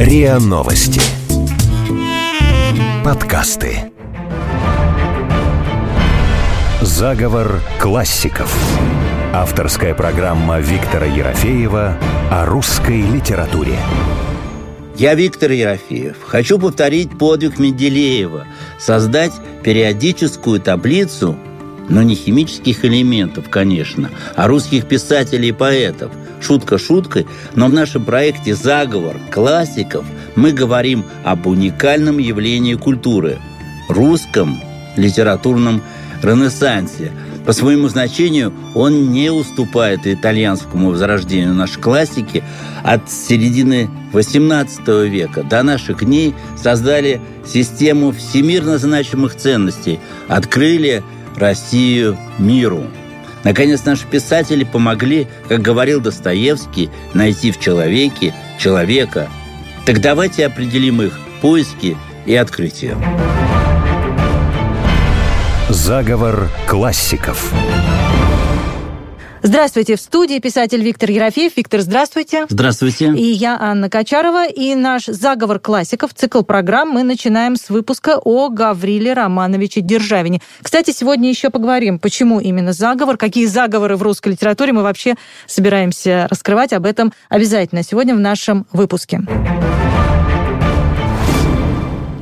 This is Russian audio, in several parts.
РИА Новости. Подкасты. Заговор классиков. Авторская программа Виктора Ерофеева о русской литературе. Я Виктор Ерофеев. Хочу повторить подвиг Менделеева. Создать периодическую таблицу, но не химических элементов, конечно, а русских писателей и поэтов. Шутка шуткой, но в нашем проекте «Заговор классиков» мы говорим об уникальном явлении культуры – русском литературном ренессансе. По своему значению он не уступает итальянскому возрождению нашей классики. От середины XVIII века до наших дней создали систему всемирно значимых ценностей, открыли Россию миру. Наконец, наши писатели помогли, как говорил Достоевский, найти в человеке человека. Так давайте определим их поиски и открытия. Заговор классиков. Здравствуйте, в студии писатель Виктор Ерофеев. Виктор, здравствуйте. Здравствуйте. И я Анна Качарова. И наш «Заговор классиков», цикл программ, мы начинаем с выпуска о Гавриле Романовиче Державине. Кстати, сегодня еще поговорим, почему именно заговор, какие заговоры в русской литературе мы вообще собираемся раскрывать. Об этом обязательно сегодня в нашем выпуске.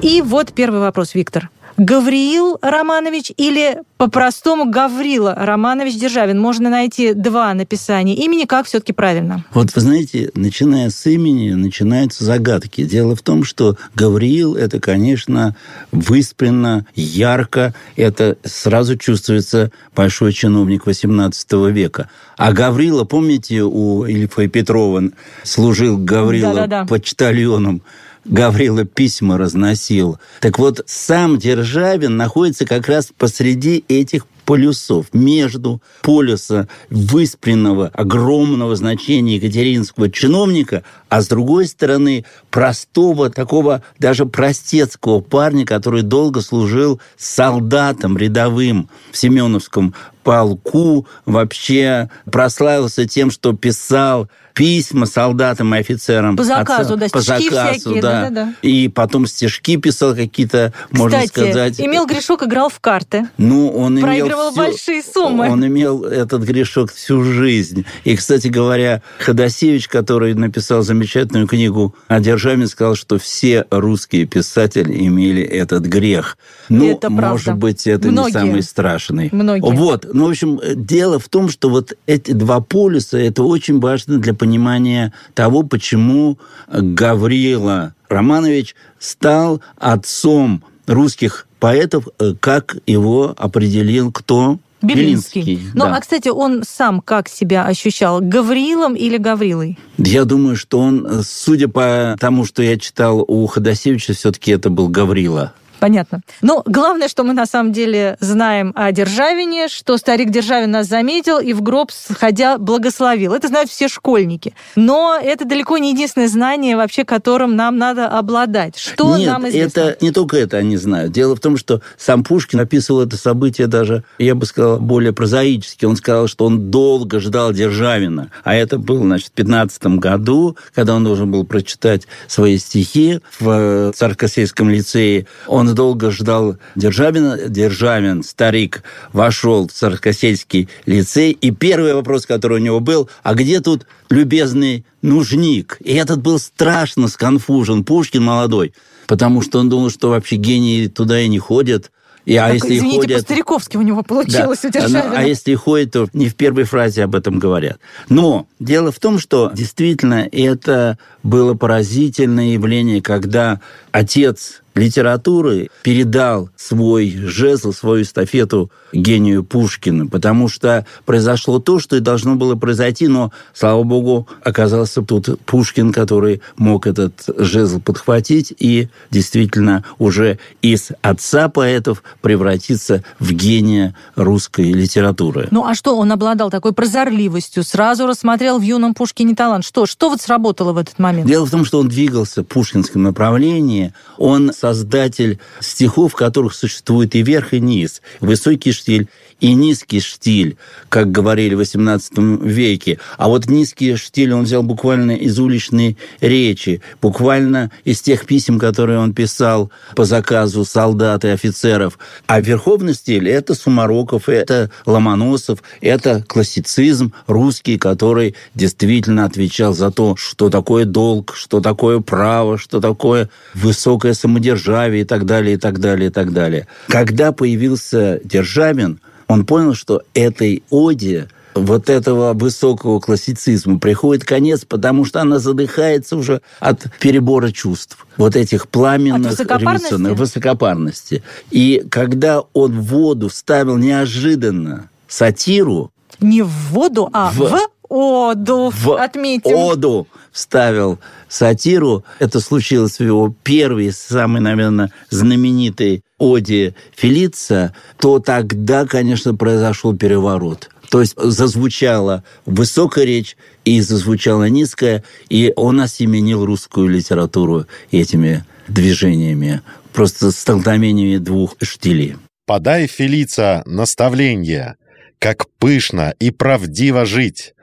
И вот первый вопрос, Виктор. Гавриил Романович или по-простому Гаврила Романович Державин. Можно найти два написания имени. Как все-таки правильно? Вот вы знаете, начиная с имени, начинаются загадки. Дело в том, что Гавриил – это, конечно, выспренно, ярко. Это сразу чувствуется большой чиновник XVIII века. А Гаврила, помните, у Ильфа и Петрова служил Гаврила Да-да-да. почтальоном Гаврила письма разносил. Так вот, сам Державин находится как раз посреди этих полюсов, между полюса выспренного, огромного значения екатеринского чиновника, а с другой стороны простого, такого даже простецкого парня, который долго служил солдатом рядовым в Семеновском полку, вообще прославился тем, что писал письма солдатам и офицерам. По заказу, да, по стишки заказу, всякие, да. да-да-да. И потом стишки писал какие-то, можно сказать. имел грешок, играл в карты. Ну, он Проигрывал имел всю- большие суммы. Он имел этот грешок всю жизнь. И, кстати говоря, Ходосевич, который написал замечательную книгу о Державе, сказал, что все русские писатели имели этот грех. Ну, Это правда. может быть, это Многие. не самый страшный. Многие. Вот. Ну, в общем, дело в том, что вот эти два полюса, это очень важно для понимания того, почему Гаврила Романович стал отцом русских поэтов, э, как его определил кто? Белинский. Ну, да. а, кстати, он сам как себя ощущал? Гаврилом или Гаврилой? Я думаю, что он, э, судя по тому, что я читал у Ходосевича, все-таки это был Гаврила. Понятно. Но главное, что мы на самом деле знаем о Державине, что старик Державин нас заметил и в гроб сходя благословил. Это знают все школьники. Но это далеко не единственное знание, вообще, которым нам надо обладать. Что Нет, нам известно? это не только это они знают. Дело в том, что сам Пушкин описывал это событие даже, я бы сказал, более прозаически. Он сказал, что он долго ждал Державина. А это было, значит, в 15 году, когда он должен был прочитать свои стихи в э, Царскосельском лицее. Он долго ждал Державина. Державин, старик, вошел в Царскосельский лицей. И первый вопрос, который у него был, а где тут любезный нужник? И этот был страшно сконфужен. Пушкин молодой. Потому что он думал, что вообще гении туда и не ходят. И, а Так, если извините, ходят... по-стариковски у него Да. получилось у А, Державина. А если ходит, то не в первой фразе об этом говорят. Но дело в том, что действительно это было поразительное явление, когда отец литературы передал свой жезл, свою эстафету гению Пушкина, потому что произошло то, что и должно было произойти, но, слава богу, оказался тут Пушкин, который мог этот жезл подхватить и действительно уже из отца поэтов превратиться в гения русской литературы. Ну а что, он обладал такой прозорливостью, сразу рассмотрел в юном Пушкине талант. Что, что вот сработало в этот момент? Дело в том, что он двигался в пушкинском направлении, он создатель стихов, в которых существует и верх, и низ, высокий штиль и низкий штиль, как говорили в XVIII веке. А вот низкий штиль он взял буквально из уличной речи, буквально из тех писем, которые он писал по заказу солдат и офицеров. А верховный стиль – это Сумароков, это Ломоносов, это классицизм русский, который действительно отвечал за то, что такое долг, что такое право, что такое высокое самодержавие и так далее, и так далее, и так далее. Когда появился Державин, он понял, что этой оде вот этого высокого классицизма приходит конец, потому что она задыхается уже от перебора чувств. Вот этих пламенных высокопарности? высокопарности. И когда он в воду ставил неожиданно сатиру... Не в воду, а в, в оду, в отметим. оду вставил сатиру. Это случилось в его первой, самой, наверное, знаменитой оде Фелица, то тогда, конечно, произошел переворот. То есть зазвучала высокая речь и зазвучала низкая, и он осеменил русскую литературу этими движениями, просто столкновениями двух штилей. «Подай, Фелица, наставление, как пышно и правдиво жить,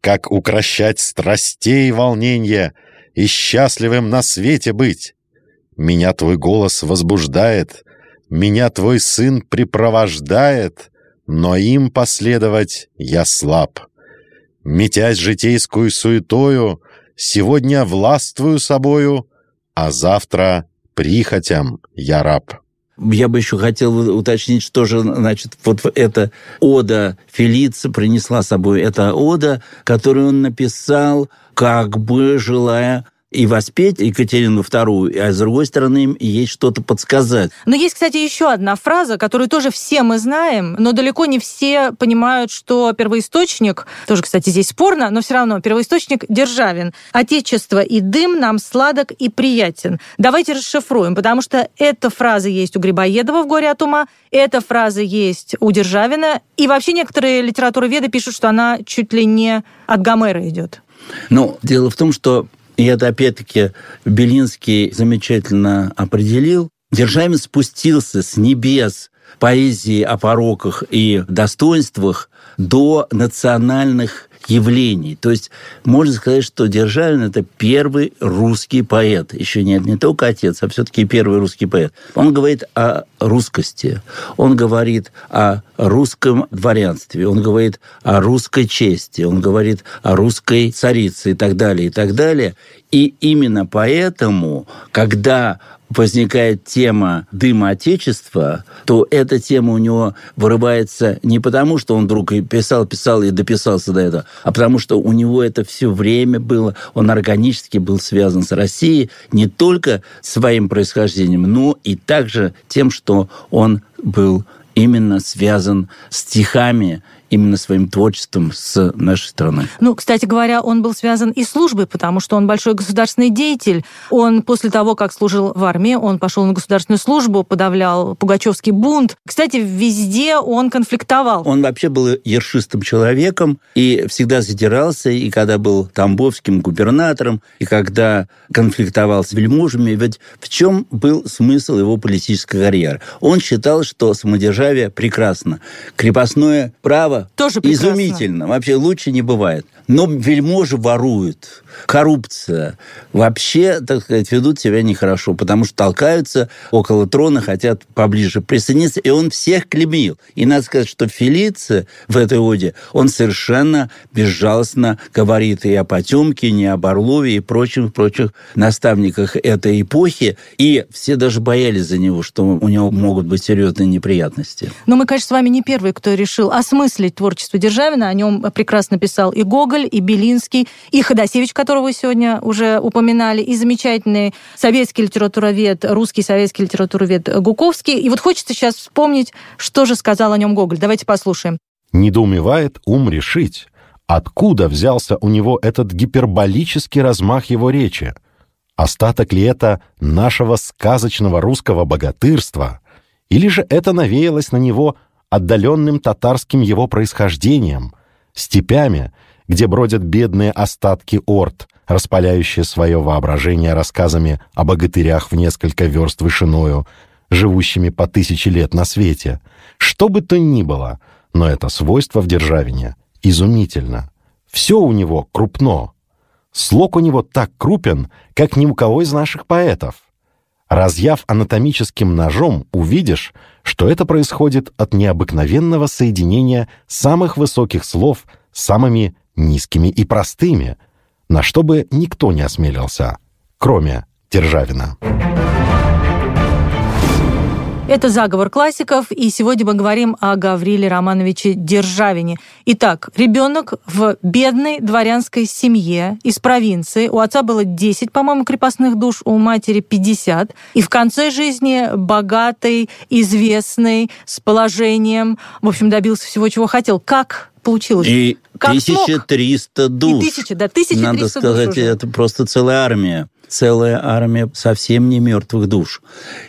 как укращать страстей и волнение и счастливым на свете быть. Меня твой голос возбуждает, меня твой сын припровождает, но им последовать я слаб. Метясь житейскую суетою, сегодня властвую собою, а завтра прихотям я раб. Я бы еще хотел уточнить, что же, значит, вот эта ода Фелица принесла с собой. Это ода, которую он написал, как бы желая и воспеть Екатерину II, а с другой стороны, ей что-то подсказать. Но есть, кстати, еще одна фраза, которую тоже все мы знаем, но далеко не все понимают, что первоисточник, тоже, кстати, здесь спорно, но все равно первоисточник Державин. Отечество и дым нам сладок и приятен. Давайте расшифруем, потому что эта фраза есть у Грибоедова в «Горе от ума», эта фраза есть у Державина, и вообще некоторые литературоведы пишут, что она чуть ли не от Гомера идет. Ну, дело в том, что и это, опять-таки, Белинский замечательно определил. Державин спустился с небес поэзии о пороках и достоинствах до национальных явлений. То есть можно сказать, что Державин – это первый русский поэт. Еще нет, не только отец, а все-таки первый русский поэт. Он говорит о русскости, он говорит о русском дворянстве, он говорит о русской чести, он говорит о русской царице и так далее, и так далее. И именно поэтому, когда возникает тема дыма Отечества, то эта тема у него вырывается не потому, что он вдруг писал, писал и дописался до этого, а потому что у него это все время было, он органически был связан с Россией не только своим происхождением, но и также тем, что он был именно связан стихами именно своим творчеством с нашей страной. Ну, кстати говоря, он был связан и с службой, потому что он большой государственный деятель. Он после того, как служил в армии, он пошел на государственную службу, подавлял Пугачевский бунт. Кстати, везде он конфликтовал. Он вообще был ершистым человеком и всегда задирался, и когда был тамбовским губернатором, и когда конфликтовал с вельможами, ведь в чем был смысл его политической карьеры? Он считал, что самодержавие прекрасно. Крепостное право тоже прекрасно. изумительно. Вообще лучше не бывает. Но вельможи воруют. Коррупция. Вообще, так сказать, ведут себя нехорошо, потому что толкаются около трона, хотят поближе присоединиться. И он всех клемил. И надо сказать, что Фелиция в этой оде, он совершенно безжалостно говорит и о Потемкине, и об Орлове, и прочих, прочих наставниках этой эпохи. И все даже боялись за него, что у него могут быть серьезные неприятности. Но мы, конечно, с вами не первые, кто решил осмыслить творчество Державина. О нем прекрасно писал и Гоголь, и Белинский, и Ходосевич, которого вы сегодня уже упоминали, и замечательный советский литературовед, русский советский литературовед Гуковский. И вот хочется сейчас вспомнить, что же сказал о нем Гоголь. Давайте послушаем. «Недоумевает ум решить, откуда взялся у него этот гиперболический размах его речи. Остаток ли это нашего сказочного русского богатырства, или же это навеялось на него отдаленным татарским его происхождением, степями, где бродят бедные остатки орд, распаляющие свое воображение рассказами о богатырях в несколько верст вышиною, живущими по тысяче лет на свете. Что бы то ни было, но это свойство в Державине изумительно. Все у него крупно. Слог у него так крупен, как ни у кого из наших поэтов. Разъяв анатомическим ножом, увидишь, что это происходит от необыкновенного соединения самых высоких слов с самыми низкими и простыми, на что бы никто не осмелился, кроме Державина. Это «Заговор классиков», и сегодня мы говорим о Гавриле Романовиче Державине. Итак, ребенок в бедной дворянской семье из провинции. У отца было 10, по-моему, крепостных душ, у матери 50. И в конце жизни богатый, известный, с положением, в общем, добился всего, чего хотел. Как получилось? И как 1300 смог? душ. И тысяча, да, 1300 Надо душ сказать, уже. это просто целая армия. Целая армия совсем не мертвых душ.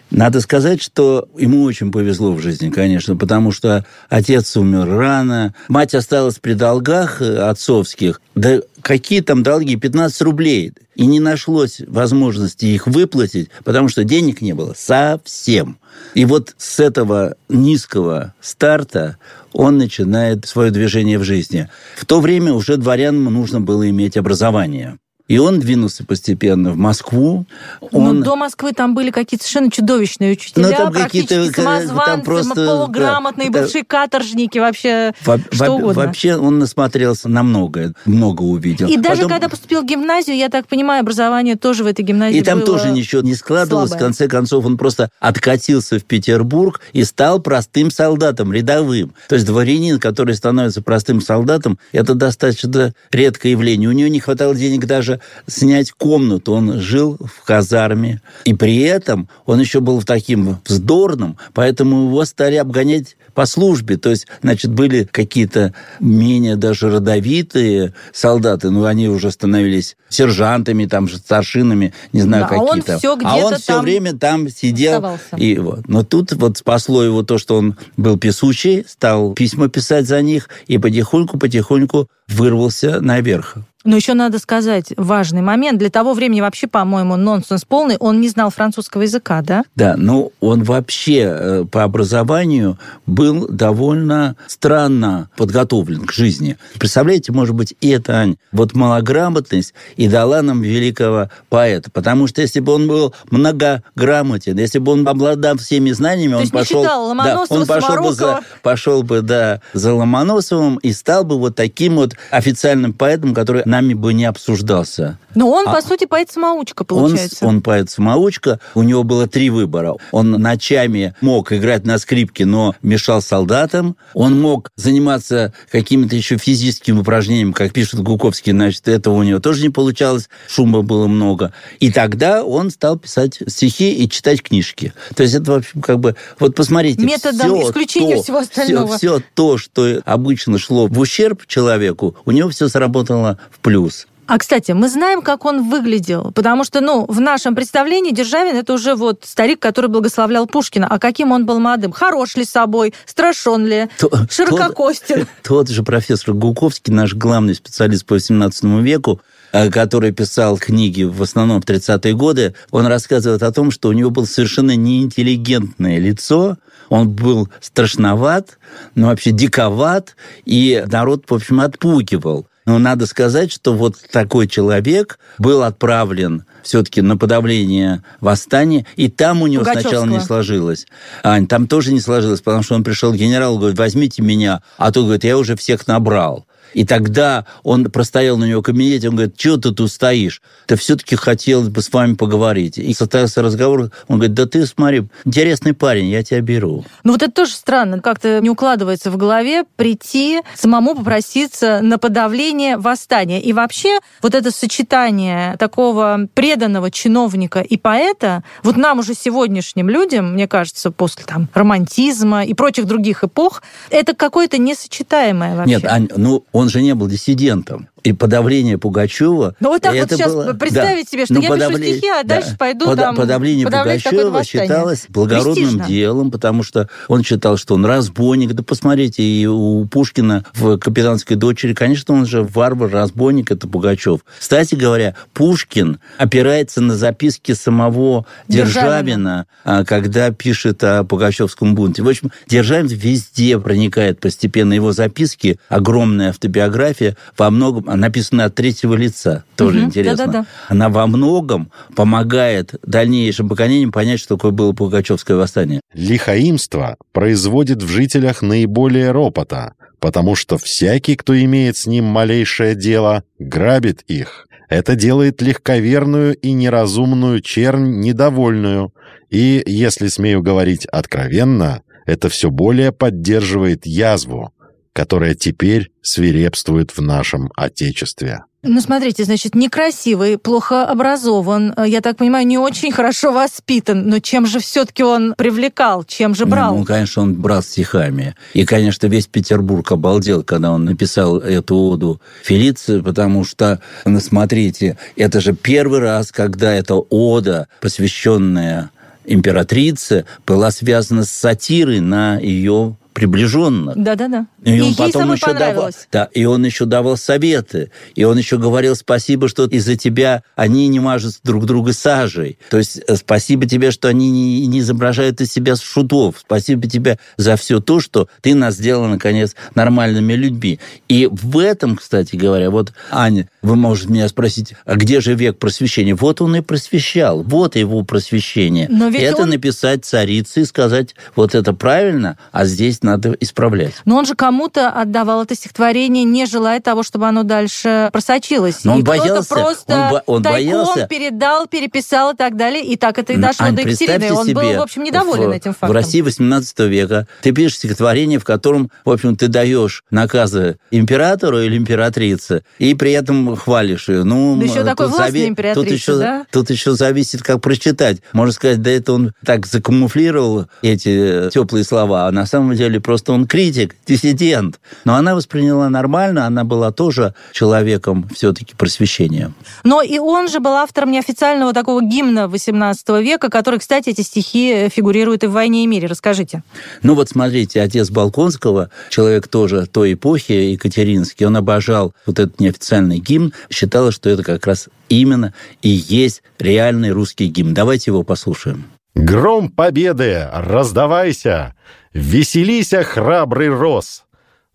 Надо сказать, что ему очень повезло в жизни, конечно, потому что отец умер рано, мать осталась при долгах э, отцовских. Да какие там долги? 15 рублей. И не нашлось возможности их выплатить, потому что денег не было совсем. И вот с этого низкого старта он начинает свое движение в жизни. В то время уже дворянам нужно было иметь образование. И он двинулся постепенно в Москву. Он... Ну, до Москвы там были какие-то совершенно чудовищные учителя, Ну, там практически э, самозванцы, там просто, полуграмотные, да, бывшие каторжники, вообще Во- что во- угодно. Вообще он насмотрелся на многое, много увидел. И даже Потом- когда поступил в гимназию, я так понимаю, образование тоже в этой гимназии И там было тоже ничего не складывалось. слабое. В конце концов, он просто откатился в Петербург и стал простым солдатом, рядовым. То есть дворянин, который становится простым солдатом, это достаточно редкое явление. У него не хватало денег даже снять комнату. Он жил в казарме. И при этом он еще был таким вздорным, поэтому его стали обгонять по службе. То есть, значит, были какие-то менее даже родовитые солдаты, но они уже становились сержантами, там, же, старшинами, не знаю, Да, а он всё а он все время там сидел. оставался. И вот. Но тут вот спасло его то, что он был писучий, стал письма писать за них, и потихоньку-потихоньку вырвался наверх. Но еще надо сказать важный момент. Для того времени вообще, по-моему, нонсенс полный. Он не знал французского языка, да? Да, но он вообще э, по образованию был довольно странно подготовлен к жизни. Представляете, может быть, и это, Ань, вот малограмотность и дала нам великого поэта. Потому что если бы он был многограмотен, если бы он обладал всеми знаниями, То он пошел... читал Ломоносова, он пошел бы, за, пошел бы да, за Ломоносовым и стал бы вот таким вот официальным поэтом, который нами бы не обсуждался. Но он, А- по сути, поэт-самоучка, Он, получается. он поэт-самоучка, у него было три выбора. Он ночами мог играть на скрипке, но мешал солдатам. Он мог заниматься какими-то еще физическими упражнениями, как пишет Гуковский, значит, этого у него тоже не получалось, шума было много. И тогда он стал писать стихи и читать книжки. То есть это, в общем, как бы... Вот посмотрите, Методом всё исключения то- всего остального. Все, то, что обычно шло в ущерб человеку, у него все сработало в плюс. А, кстати, мы знаем, как он выглядел, потому что, ну, в нашем представлении Державин это уже вот старик, который благословлял Пушкина. А каким он был молодым? Хорош ли собой? Страшен ли? То- Ширококостен? Тот же профессор Гуковский, наш главный специалист по XVII веку, э, который писал книги в основном в 30-е годы, он рассказывает о том, что у него было совершенно неинтеллигентное лицо, он был страшноват, но вообще диковат, и народ, в общем, отпугивал. Но надо сказать, что вот такой человек был отправлен все-таки на подавление восстания, и там у него сначала не сложилось. Ань, там тоже не сложилось, потому что он пришел к генералу, говорит, возьмите меня, а тот говорит, я уже всех набрал. И тогда он простоял на него в кабинете, он говорит, что ты тут стоишь? Да все-таки хотелось бы с вами поговорить. И состоялся разговор, он говорит, да ты, смотри, интересный парень, я тебя беру. Ну вот это тоже странно, как-то не укладывается в голове прийти, самому попроситься на подавление восстания. И вообще вот это сочетание такого преданного чиновника и поэта, вот нам уже сегодняшним людям, мне кажется, после там романтизма и прочих других эпох, это какое-то несочетаемое вообще. Нет, Ань, ну он же не был диссидентом. И подавление Пугачева... Ну вот так это вот сейчас было- представить да. себе, что Ну, я подавле- пишу стихи, а дальше да. пойду Пода- там Подавление Пугачева считалось благородным Престижно. делом, потому что он считал, что он разбойник. Да посмотрите, и у Пушкина в «Капитанской дочери», конечно, он же варвар, разбойник, это Пугачев. Кстати говоря, Пушкин опирается на записки самого Державина. Державина, а, когда пишет о Пугачевском бунте. В общем, Державин везде проникает постепенно. Его записки, огромная автобиография, во многом написана от третьего лица. Тоже Мгм, интересно. да-да-да. Она во многом помогает дальнейшим поколениям понять, что такое было Пугачевское восстание. Лихаимство производит в жителях наиболее ропота, потому что всякий, кто имеет с ним малейшее дело, грабит их. Это делает легковерную и неразумную чернь недовольную, и, если смею говорить откровенно, это все более поддерживает язву, которая теперь свирепствует в нашем Отечестве. Ну, смотрите, значит, некрасивый, плохо образован, э, я так понимаю, не очень хорошо воспитан, но чем же все-таки он привлекал, чем же брал? Ну, конечно, он брал стихами. И, конечно, весь Петербург обалдел, когда он написал эту оду Фелиции, потому что, ну, смотрите, это же первый раз, когда эта ода, посвященная императрице, была связана с сатирой на ее приближенных. Да-да-да. И, он ей потом еще давал, да, и он еще давал советы, и он еще говорил спасибо, что из-за тебя они не мажут друг друга сажей. То есть э, спасибо тебе, что они не, не изображают из себя шутов. Спасибо тебе за все то, что ты нас сделала наконец нормальными людьми. И в этом, кстати говоря, вот Аня, вы можете меня спросить, а где же век просвещения? Вот он и просвещал, вот его просвещение. Но ведь это он- написать царице и сказать, вот это правильно, а здесь надо исправлять. Но он же кому-то отдавал это стихотворение, не желая того, чтобы оно дальше просочилось. Но он и кто-то боялся, просто он бо- он тайком боялся. передал, переписал и так далее. И так это и дошло Ань, до Екатерины. Он был, себе, в общем, недоволен в, этим В фактом. России 18 века ты пишешь стихотворение, в котором, в общем, ты даешь наказы императору или императрице, и при этом хвалишь ее. Ну, Да еще такой властной императрицы, тут еще, да? Тут еще зависит, как прочитать. Можно сказать, да это он так закамуфлировал эти теплые слова, а на самом деле просто он критик, диссидент. Но она восприняла нормально, она была тоже человеком все-таки просвещения. Но и он же был автором неофициального такого гимна XVIII века, который, кстати, эти стихи фигурируют и в «Войне и мире». Расскажите. Ну вот смотрите, отец Балконского, человек тоже той эпохи, Екатеринский, он обожал вот этот неофициальный гимн, считал, что это как раз именно и есть реальный русский гимн. Давайте его послушаем. Гром победы, раздавайся, веселися, храбрый рос,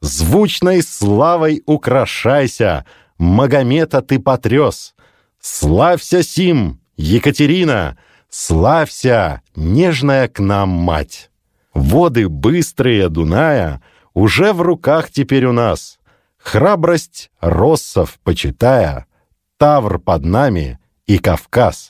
звучной славой украшайся, Магомета ты потряс. Славься, Сим, Екатерина, славься, нежная к нам мать. Воды быстрые Дуная уже в руках теперь у нас. Храбрость россов почитая, Тавр под нами и Кавказ.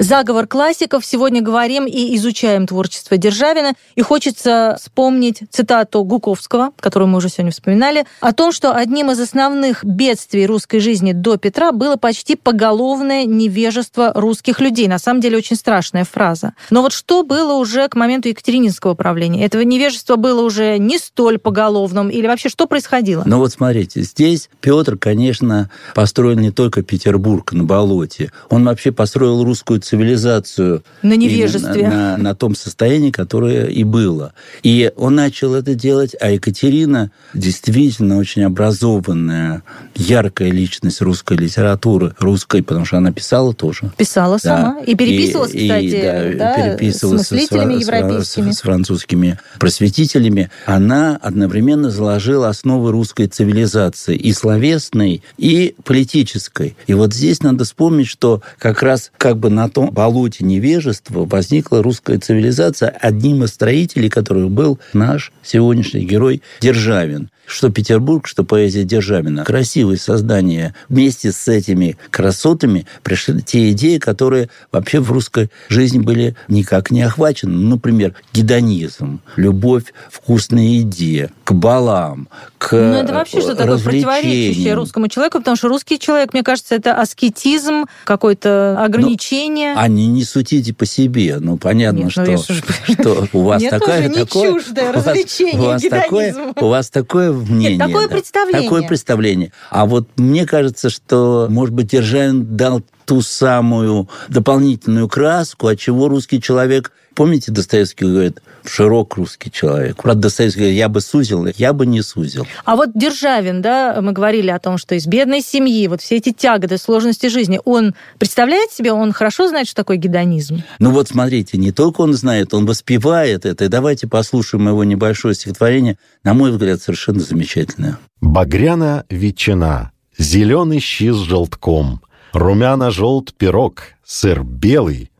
Заговор классиков. Сегодня говорим и изучаем творчество Державина. И хочется вспомнить цитату Гуковского, которую мы уже сегодня вспоминали, о том, что одним из основных бедствий русской жизни до Петра было почти поголовное невежество русских людей. На самом деле очень страшная фраза. Но вот что было уже к моменту Екатерининского правления? Этого невежества было уже не столь поголовным? Или вообще что происходило? Ну вот смотрите, здесь Петр, конечно, построил не только Петербург на болоте, он вообще построил русскую цивилизацию На невежестве. На, на том состоянии, которое и было. И он начал это делать, а Екатерина действительно очень образованная, яркая личность русской литературы, русской, потому что она писала тоже. Писала Да. сама. И переписывалась, И- и, кстати, да, да, переписывалась с мыслителями с, с- европейскими. с французскими просветителями. Она одновременно заложила основы русской цивилизации и словесной, и политической. И вот здесь надо вспомнить, что как раз как бы на том болоте невежества возникла русская цивилизация, одним из строителей которых был наш сегодняшний герой Державин. Что Петербург, что поэзия Державина. Красивые создания. Вместе с этими красотами пришли те идеи, которые вообще в русской жизни были никак не охвачены. Ну, например, гедонизм, любовь к вкусной еде, к балам, к Ну, это вообще что такое противоречащее русскому человеку, потому что русский человек, мне кажется, это аскетизм, какое-то ограничение. Презрение? Они не судите по себе. Ну, понятно, Нет, ну, что, я же- что у вас Мне такое... тоже не чуждое у вас- развлечение у вас такое, у вас такое мнение. такое да. представление. Такое представление. А вот мне кажется, что, может быть, Державин дал ту самую дополнительную краску, от чего русский человек... Помните, Достоевский говорит, широк русский человек. Правда, Достоевский говорит, я бы сузил, я бы не сузил. А вот Державин, да, мы говорили о том, что из бедной семьи, вот все эти тяготы, сложности жизни, он представляет себе, он хорошо знает, что такое гедонизм? Ну вот смотрите, не только он знает, он воспевает это. И давайте послушаем его небольшое стихотворение, на мой взгляд, совершенно замечательное. Багряна ветчина, зеленый щи с желтком, румяно-желт пирог, сыр белый,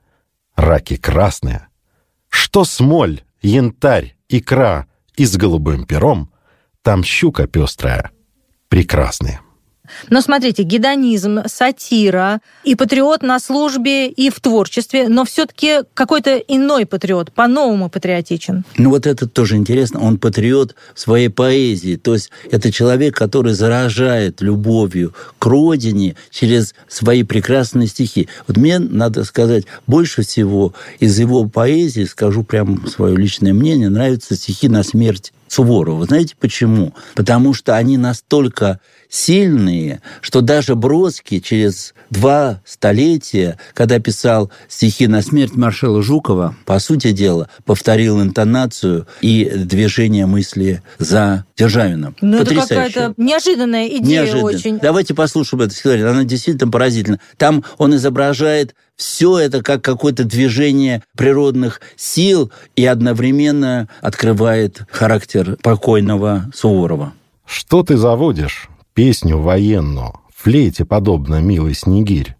раки красные. Что смоль, янтарь, икра и с голубым пером, там щука пестрая, прекрасная. Но смотрите, гедонизм, сатира и патриот на службе и в творчестве, но все-таки какой-то иной патриот, по-новому патриотичен. Ну вот это тоже интересно. Он патриот своей поэзии. То есть это человек, который заражает любовью к родине через свои прекрасные стихи. Вот мне, надо сказать, больше всего из его поэзии, скажу прям свое личное мнение, нравятся стихи на смерть Суворова. Знаете почему? Потому что они настолько сильные, что даже Бродский через два столетия, когда писал стихи на смерть маршала Жукова, по сути дела, повторил интонацию и движение мысли за Державиным. Ну, это какая-то неожиданная идея Неожиданно. очень. Давайте послушаем эту стихотворение. Она действительно поразительна. Там он изображает все это как какое-то движение природных сил и одновременно открывает характер покойного Суворова. Что ты заводишь? Песню военную, флейте подобно, милый снегирь.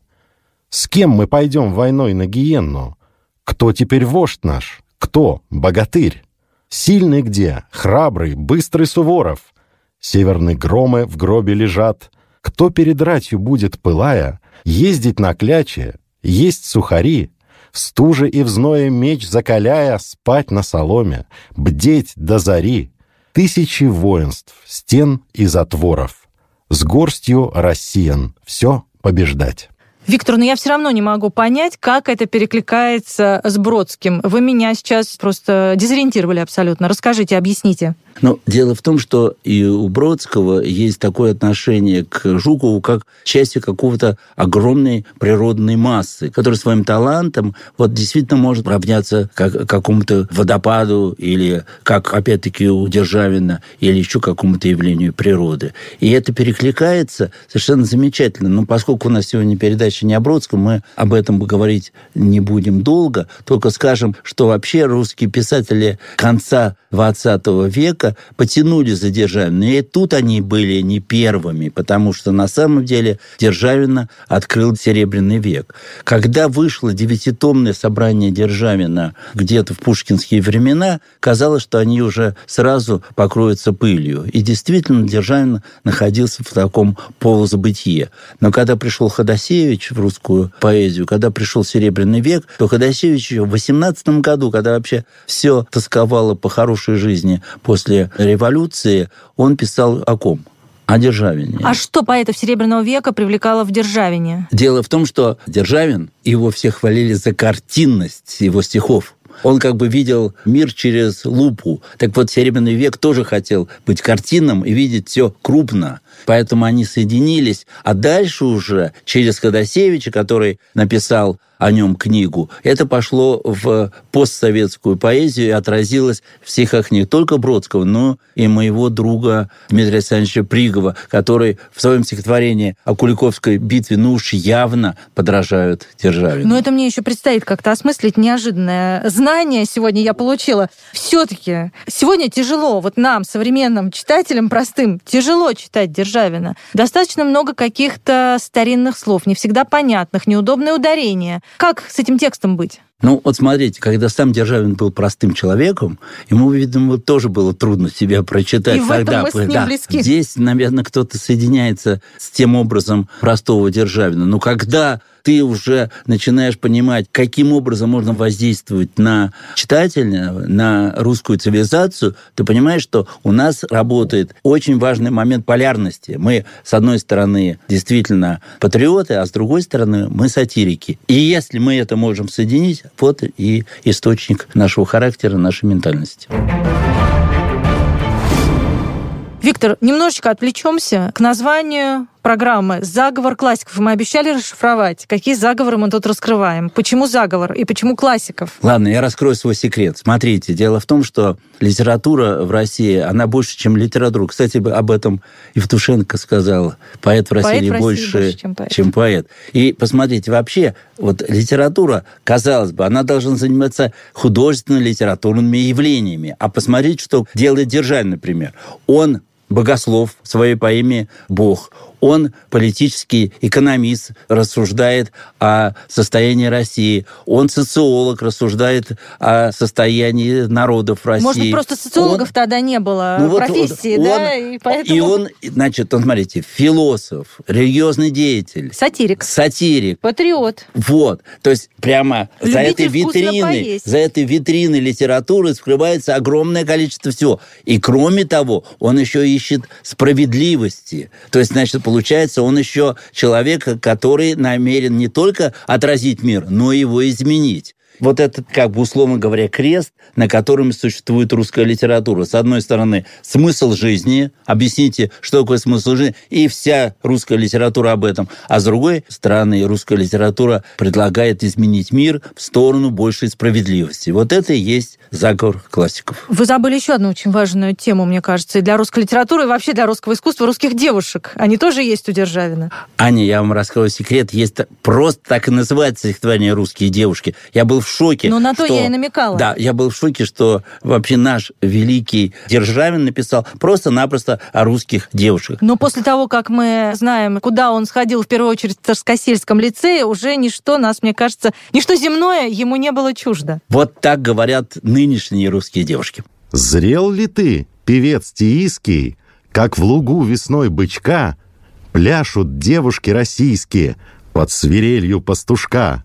С кем мы пойдем войной на гиенну? Кто теперь вождь наш? Кто богатырь? Сильный где? Храбрый, быстрый Суворов. Северные громы в гробе лежат. Кто перед ратью будет, пылая, ездить на кляче, есть сухари, в стуже и в зное меч закаляя, спать на соломе, бдеть до зари, тысячи воинств, стен и затворов, с горстью россиян все побеждать. Виктор, но я все равно не могу понять, как это перекликается с Бродским. Вы меня сейчас просто дезориентировали абсолютно. Расскажите, объясните. Но дело в том, что и у Бродского есть такое отношение к Жукову, как части какого-то огромной природной массы, которая своим талантом вот действительно может равняться как какому-то водопаду или, как опять-таки у Державина, или еще какому-то явлению природы. И это перекликается совершенно замечательно. Но поскольку у нас сегодня передача не о Бродском, мы об этом говорить не будем долго, только скажем, что вообще русские писатели конца XX века потянули за Державина. И тут они были не первыми, потому что на самом деле Державина открыл Серебряный век. Когда вышло девятитомное собрание Державина где-то в пушкинские времена, казалось, что они уже сразу покроются пылью. И действительно, Державин находился в таком полузабытие. Но когда пришел Ходосевич в русскую поэзию, когда пришел Серебряный век, то Ходосевич еще в 18 году, когда вообще все тосковало по хорошей жизни после революции, он писал о ком? О Державине. А что поэтов Серебряного века привлекало в Державине? Дело в том, что Державин, его все хвалили за картинность его стихов. Он как бы видел мир через лупу. Так вот, Серебряный век тоже хотел быть картинным и видеть все крупно. Поэтому они соединились. А дальше уже через Ходосевича, который написал о нем книгу, это пошло в постсоветскую поэзию и отразилось в стихах не только Бродского, но и моего друга Дмитрия Александровича Пригова, который в своем стихотворении о Куликовской битве, ну уж явно подражают Державину. Но это мне еще предстоит как-то осмыслить неожиданное знание сегодня я получила. Все-таки сегодня тяжело, вот нам, современным читателям простым, тяжело читать Державина. Достаточно много каких-то старинных слов, не всегда понятных, неудобные ударения. Как с этим текстом быть? Ну, вот смотрите, когда сам Державин был простым человеком, ему, видимо, тоже было трудно себя прочитать. И в этом тогда. мы с ним да. близки. Здесь, наверное, кто-то соединяется с тем образом простого Державина. Но когда ты уже начинаешь понимать, каким образом можно воздействовать на читателя, на русскую цивилизацию, ты понимаешь, что у нас работает очень важный момент полярности. Мы, с одной стороны, действительно патриоты, а с другой стороны, мы сатирики. И если мы это можем соединить, вот и источник нашего характера, нашей ментальности. Виктор, немножечко отвлечемся к названию программы «Заговор классиков». Мы обещали расшифровать, какие заговоры мы тут раскрываем. Почему заговор и почему классиков? Ладно, я раскрою свой секрет. Смотрите, дело в том, что литература в России, она больше, чем литература. Кстати, об этом Евтушенко сказал. Поэт в России, поэт в России больше, больше чем, поэт. чем поэт. И посмотрите, вообще, вот литература, казалось бы, она должна заниматься художественно-литературными явлениями. А посмотрите, что делает Державин, например. Он богослов в своей поэме «Бог». Он политический экономист, рассуждает о состоянии России. Он социолог, рассуждает о состоянии народов России. Может быть, просто социологов он, тогда не было ну, профессии, вот, да? Он, и, поэтому... и он, значит, он, смотрите, философ, религиозный деятель. Сатирик. Сатирик. Патриот. Вот. То есть прямо Любитель за этой витриной, за этой витриной литературы скрывается огромное количество всего. И кроме того, он еще ищет справедливости. То есть, значит, получается, он еще человек, который намерен не только отразить мир, но и его изменить вот этот, как бы условно говоря, крест, на котором существует русская литература. С одной стороны, смысл жизни, объясните, что такое смысл жизни, и вся русская литература об этом. А с другой стороны, русская литература предлагает изменить мир в сторону большей справедливости. Вот это и есть заговор классиков. Вы забыли еще одну очень важную тему, мне кажется, и для русской литературы, и вообще для русского искусства, русских девушек. Они тоже есть у Державина. Аня, я вам раскрою секрет. Есть просто так и называется стихотворение «Русские девушки». Я был в в шоке. Ну, на то что, я и намекала. Да, я был в шоке, что вообще наш великий Державин написал просто-напросто о русских девушках. Но после того, как мы знаем, куда он сходил, в первую очередь, в Царскосельском лицее, уже ничто нас, мне кажется, ничто земное ему не было чуждо. Вот так говорят нынешние русские девушки. Зрел ли ты, певец тииский, как в лугу весной бычка пляшут девушки российские под свирелью пастушка?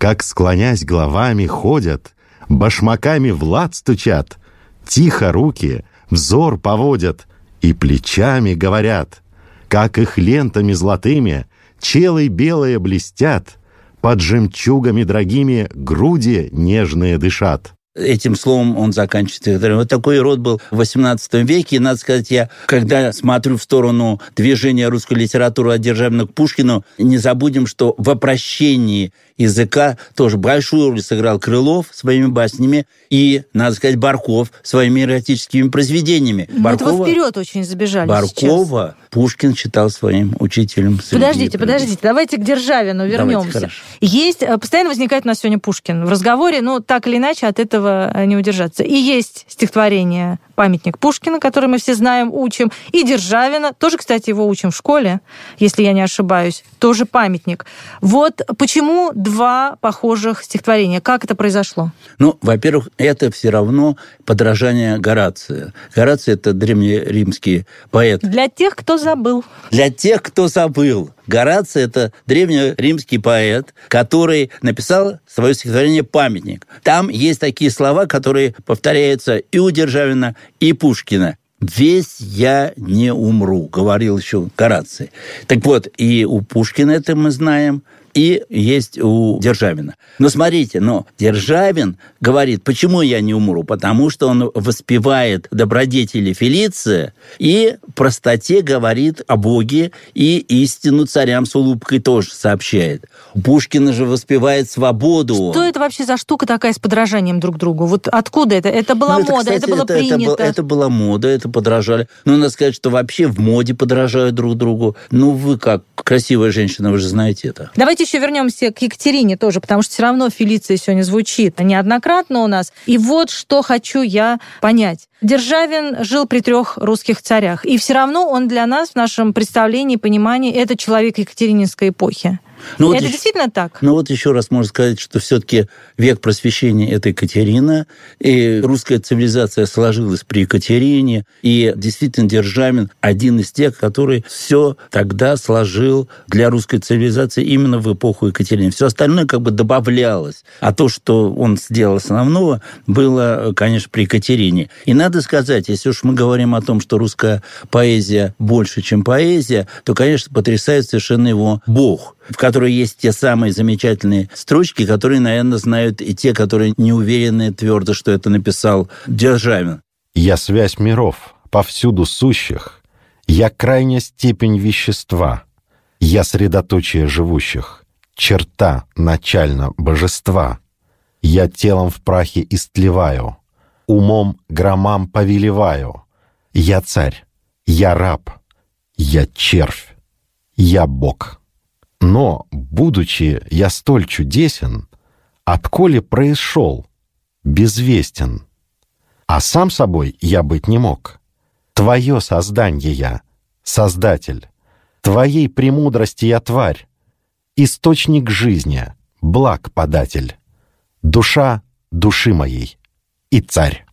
Как, склонясь головами, ходят, башмаками в лад стучат, тихо руки, взор поводят и плечами говорят, как их лентами золотыми челы белые блестят, под жемчугами дорогими груди нежные дышат. Этим словом он заканчивает. Вот такой род был в XVIII веке. И, надо сказать, я, когда смотрю в сторону движения русской литературы от Державина к Пушкину, не забудем, что в обращении языка тоже большую роль сыграл Крылов своими баснями и, надо сказать, Барков своими эротическими произведениями. Мы Баркова, этого вперед очень забежали Баркова сейчас. Пушкин считал своим учителем. Подождите, подождите, давайте к Державину вернемся. Давайте, есть, э, постоянно возникает у нас сегодня Пушкин в разговоре, но так или иначе от этого э, не удержаться. И есть стихотворение памятник Пушкина, который мы все знаем, учим, и Державина, тоже, кстати, его учим в школе, если я не ошибаюсь, тоже памятник. Вот почему два похожих стихотворения? Как это произошло? Ну, во-первых, это все равно подражание Горация. Гораций – это древнеримский поэт. Для тех, кто забыл. Для тех, кто забыл. Гораций – это древнеримский поэт, который написал свое стихотворение «Памятник». Там есть такие слова, которые повторяются и у Державина, и Пушкина. «Весь я не умру», говорил еще Гораций. Так вот, и у Пушкина это мы знаем – и есть у Державина. Но смотрите, но Державин говорит, почему я не умру? Потому что он воспевает добродетели Фелиция и простоте говорит о Боге и истину царям с улыбкой тоже сообщает. Пушкин же воспевает свободу. Что это вообще за штука такая с подражанием друг другу? Вот откуда это? Это была ну, это, мода, кстати, это было это, принято. Это, это была мода, это подражали. Но надо сказать, что вообще в моде подражают друг другу. Ну, вы как красивая женщина, вы же знаете это. Давайте Давайте еще вернемся к Екатерине тоже, потому что все равно Фелиция сегодня звучит неоднократно у нас. И вот что хочу я понять. Державин жил при трех русских царях, и все равно он для нас в нашем представлении, понимании, это человек Екатерининской эпохи. Ну, вот Это еще- действительно так? Ну вот еще раз можно сказать, что все-таки век просвещения – это Екатерина, и русская цивилизация сложилась при Екатерине, и действительно Державин один из тех, который все тогда сложил для русской цивилизации именно в эпоху Екатерины. Все остальное как бы добавлялось. А то, что он сделал основного, было, конечно, при Екатерине. И надо сказать, если уж мы говорим о том, что русская поэзия больше, чем поэзия, то, конечно, потрясает совершенно его Бог, в которой есть те самые замечательные строчки, которые, наверное, знают и те, которые не уверены твердо, что это написал Державин. Я связь миров, повсюду сущих. Я крайняя степень вещества. Я средоточие живущих. Черта начально божества. Я телом в прахе истлеваю. Умом громам повелеваю. Я царь. Я раб. Я червь. Я Бог. Но, будучи я столь чудесен, отколе происшел, безвестен. А сам собой я быть не мог. Твое создание я, Создатель. Твоей премудрости я тварь. Источник жизни, благ податель. Душа души моей и царь.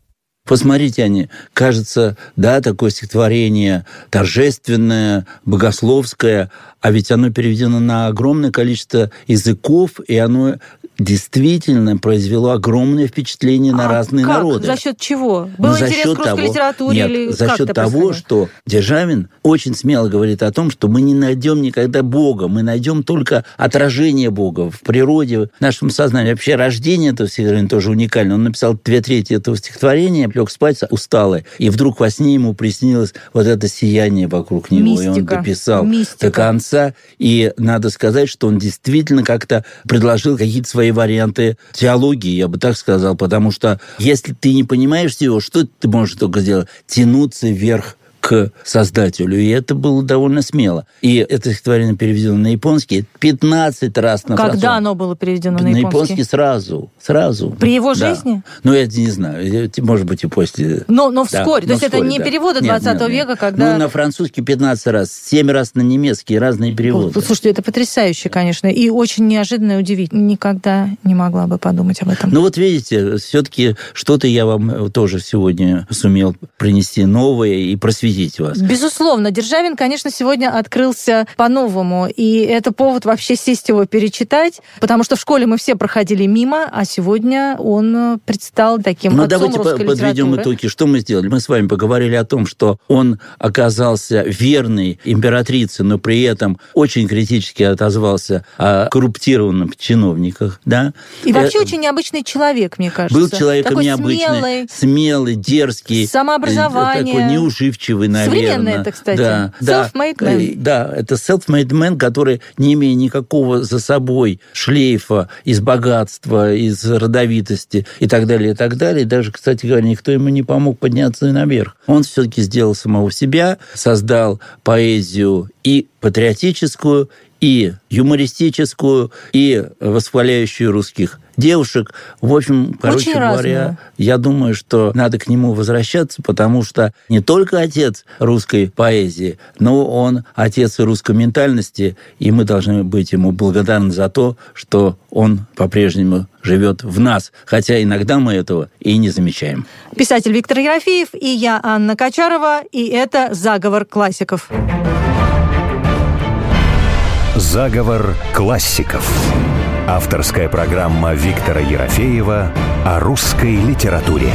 Посмотрите, они, кажется, да, такое стихотворение торжественное, богословское, а ведь оно переведено на огромное количество языков, и оно действительно произвело огромное впечатление на А разные как? народы. За счет чего? Ну, Был за интерес счет к русской того- литературе Нет, или за счет того, происходило? что Державин очень смело говорит о том, что мы не найдем никогда Бога, мы найдем только отражение Бога в природе, в нашем сознании. Вообще рождение этого стихотворения тоже уникально. Он написал две трети этого стихотворения, лег спать усталый, и вдруг во сне ему приснилось вот это сияние вокруг него, и он Мистика. дописал Мистика. до конца. И надо сказать, что он действительно как-то предложил какие-то свои варианты теологии, я бы так сказал, потому что если ты не понимаешь всего, что ты можешь только сделать? Тянуться вверх к Создателю. И это было довольно смело. И это стихотворение переведено на японский 15 раз на Когда французский. оно было переведено на, На японский? японский сразу, сразу. При его Да. жизни? Ну, я не знаю, может быть, и после. Но, но Да, вскоре. То но есть это вскоре, не да. переводы Нет, 20 нет, века, нет. когда... Ну, на французский 15 раз, 7 раз на немецкий, разные переводы. Слушайте, это потрясающе, конечно, и очень неожиданно и удивительно. Никогда не могла бы подумать об этом. Ну вот видите, все-таки что-то я вам тоже сегодня сумел принести новое и просветить вас. Безусловно, Державин, конечно, сегодня открылся по-новому, и это повод вообще сесть его перечитать, потому что в школе мы все проходили мимо, а сегодня он э, предстал таким Ну, давайте русской по- подведем литературы. итоги. Что мы сделали? Мы с вами поговорили о том, что он оказался верной императрице, но при этом очень критически отозвался о корруптированных чиновниках. Да? И вообще Э, очень необычный человек, мне кажется. Был человеком Такой необычный, смелый. смелый, дерзкий, Самообразование. э, такой неуживчивый, наверное. Современно это, кстати. Да, да. Self-made man. Э, Да, это self-made man, который, не имея никакого за собой шлейфа из богатства, из родовитости и так далее, и так далее, даже, кстати говоря, никто ему не помог подняться наверх. Он все-таки сделал самого себя, создал поэзию и патриотическую, и юмористическую, и восхваляющую русских девушек. В общем, короче Очень говоря, разную. я думаю, что надо к нему возвращаться, потому что не только отец русской поэзии, но он отец и русской ментальности, и мы должны быть ему благодарны за то, что он по-прежнему живет в нас, хотя иногда мы этого и не замечаем. Писатель Виктор Ерофеев и я, Анна Качарова, и это «Заговор классиков». Заговор классиков. Авторская программа Виктора Ерофеева о русской литературе.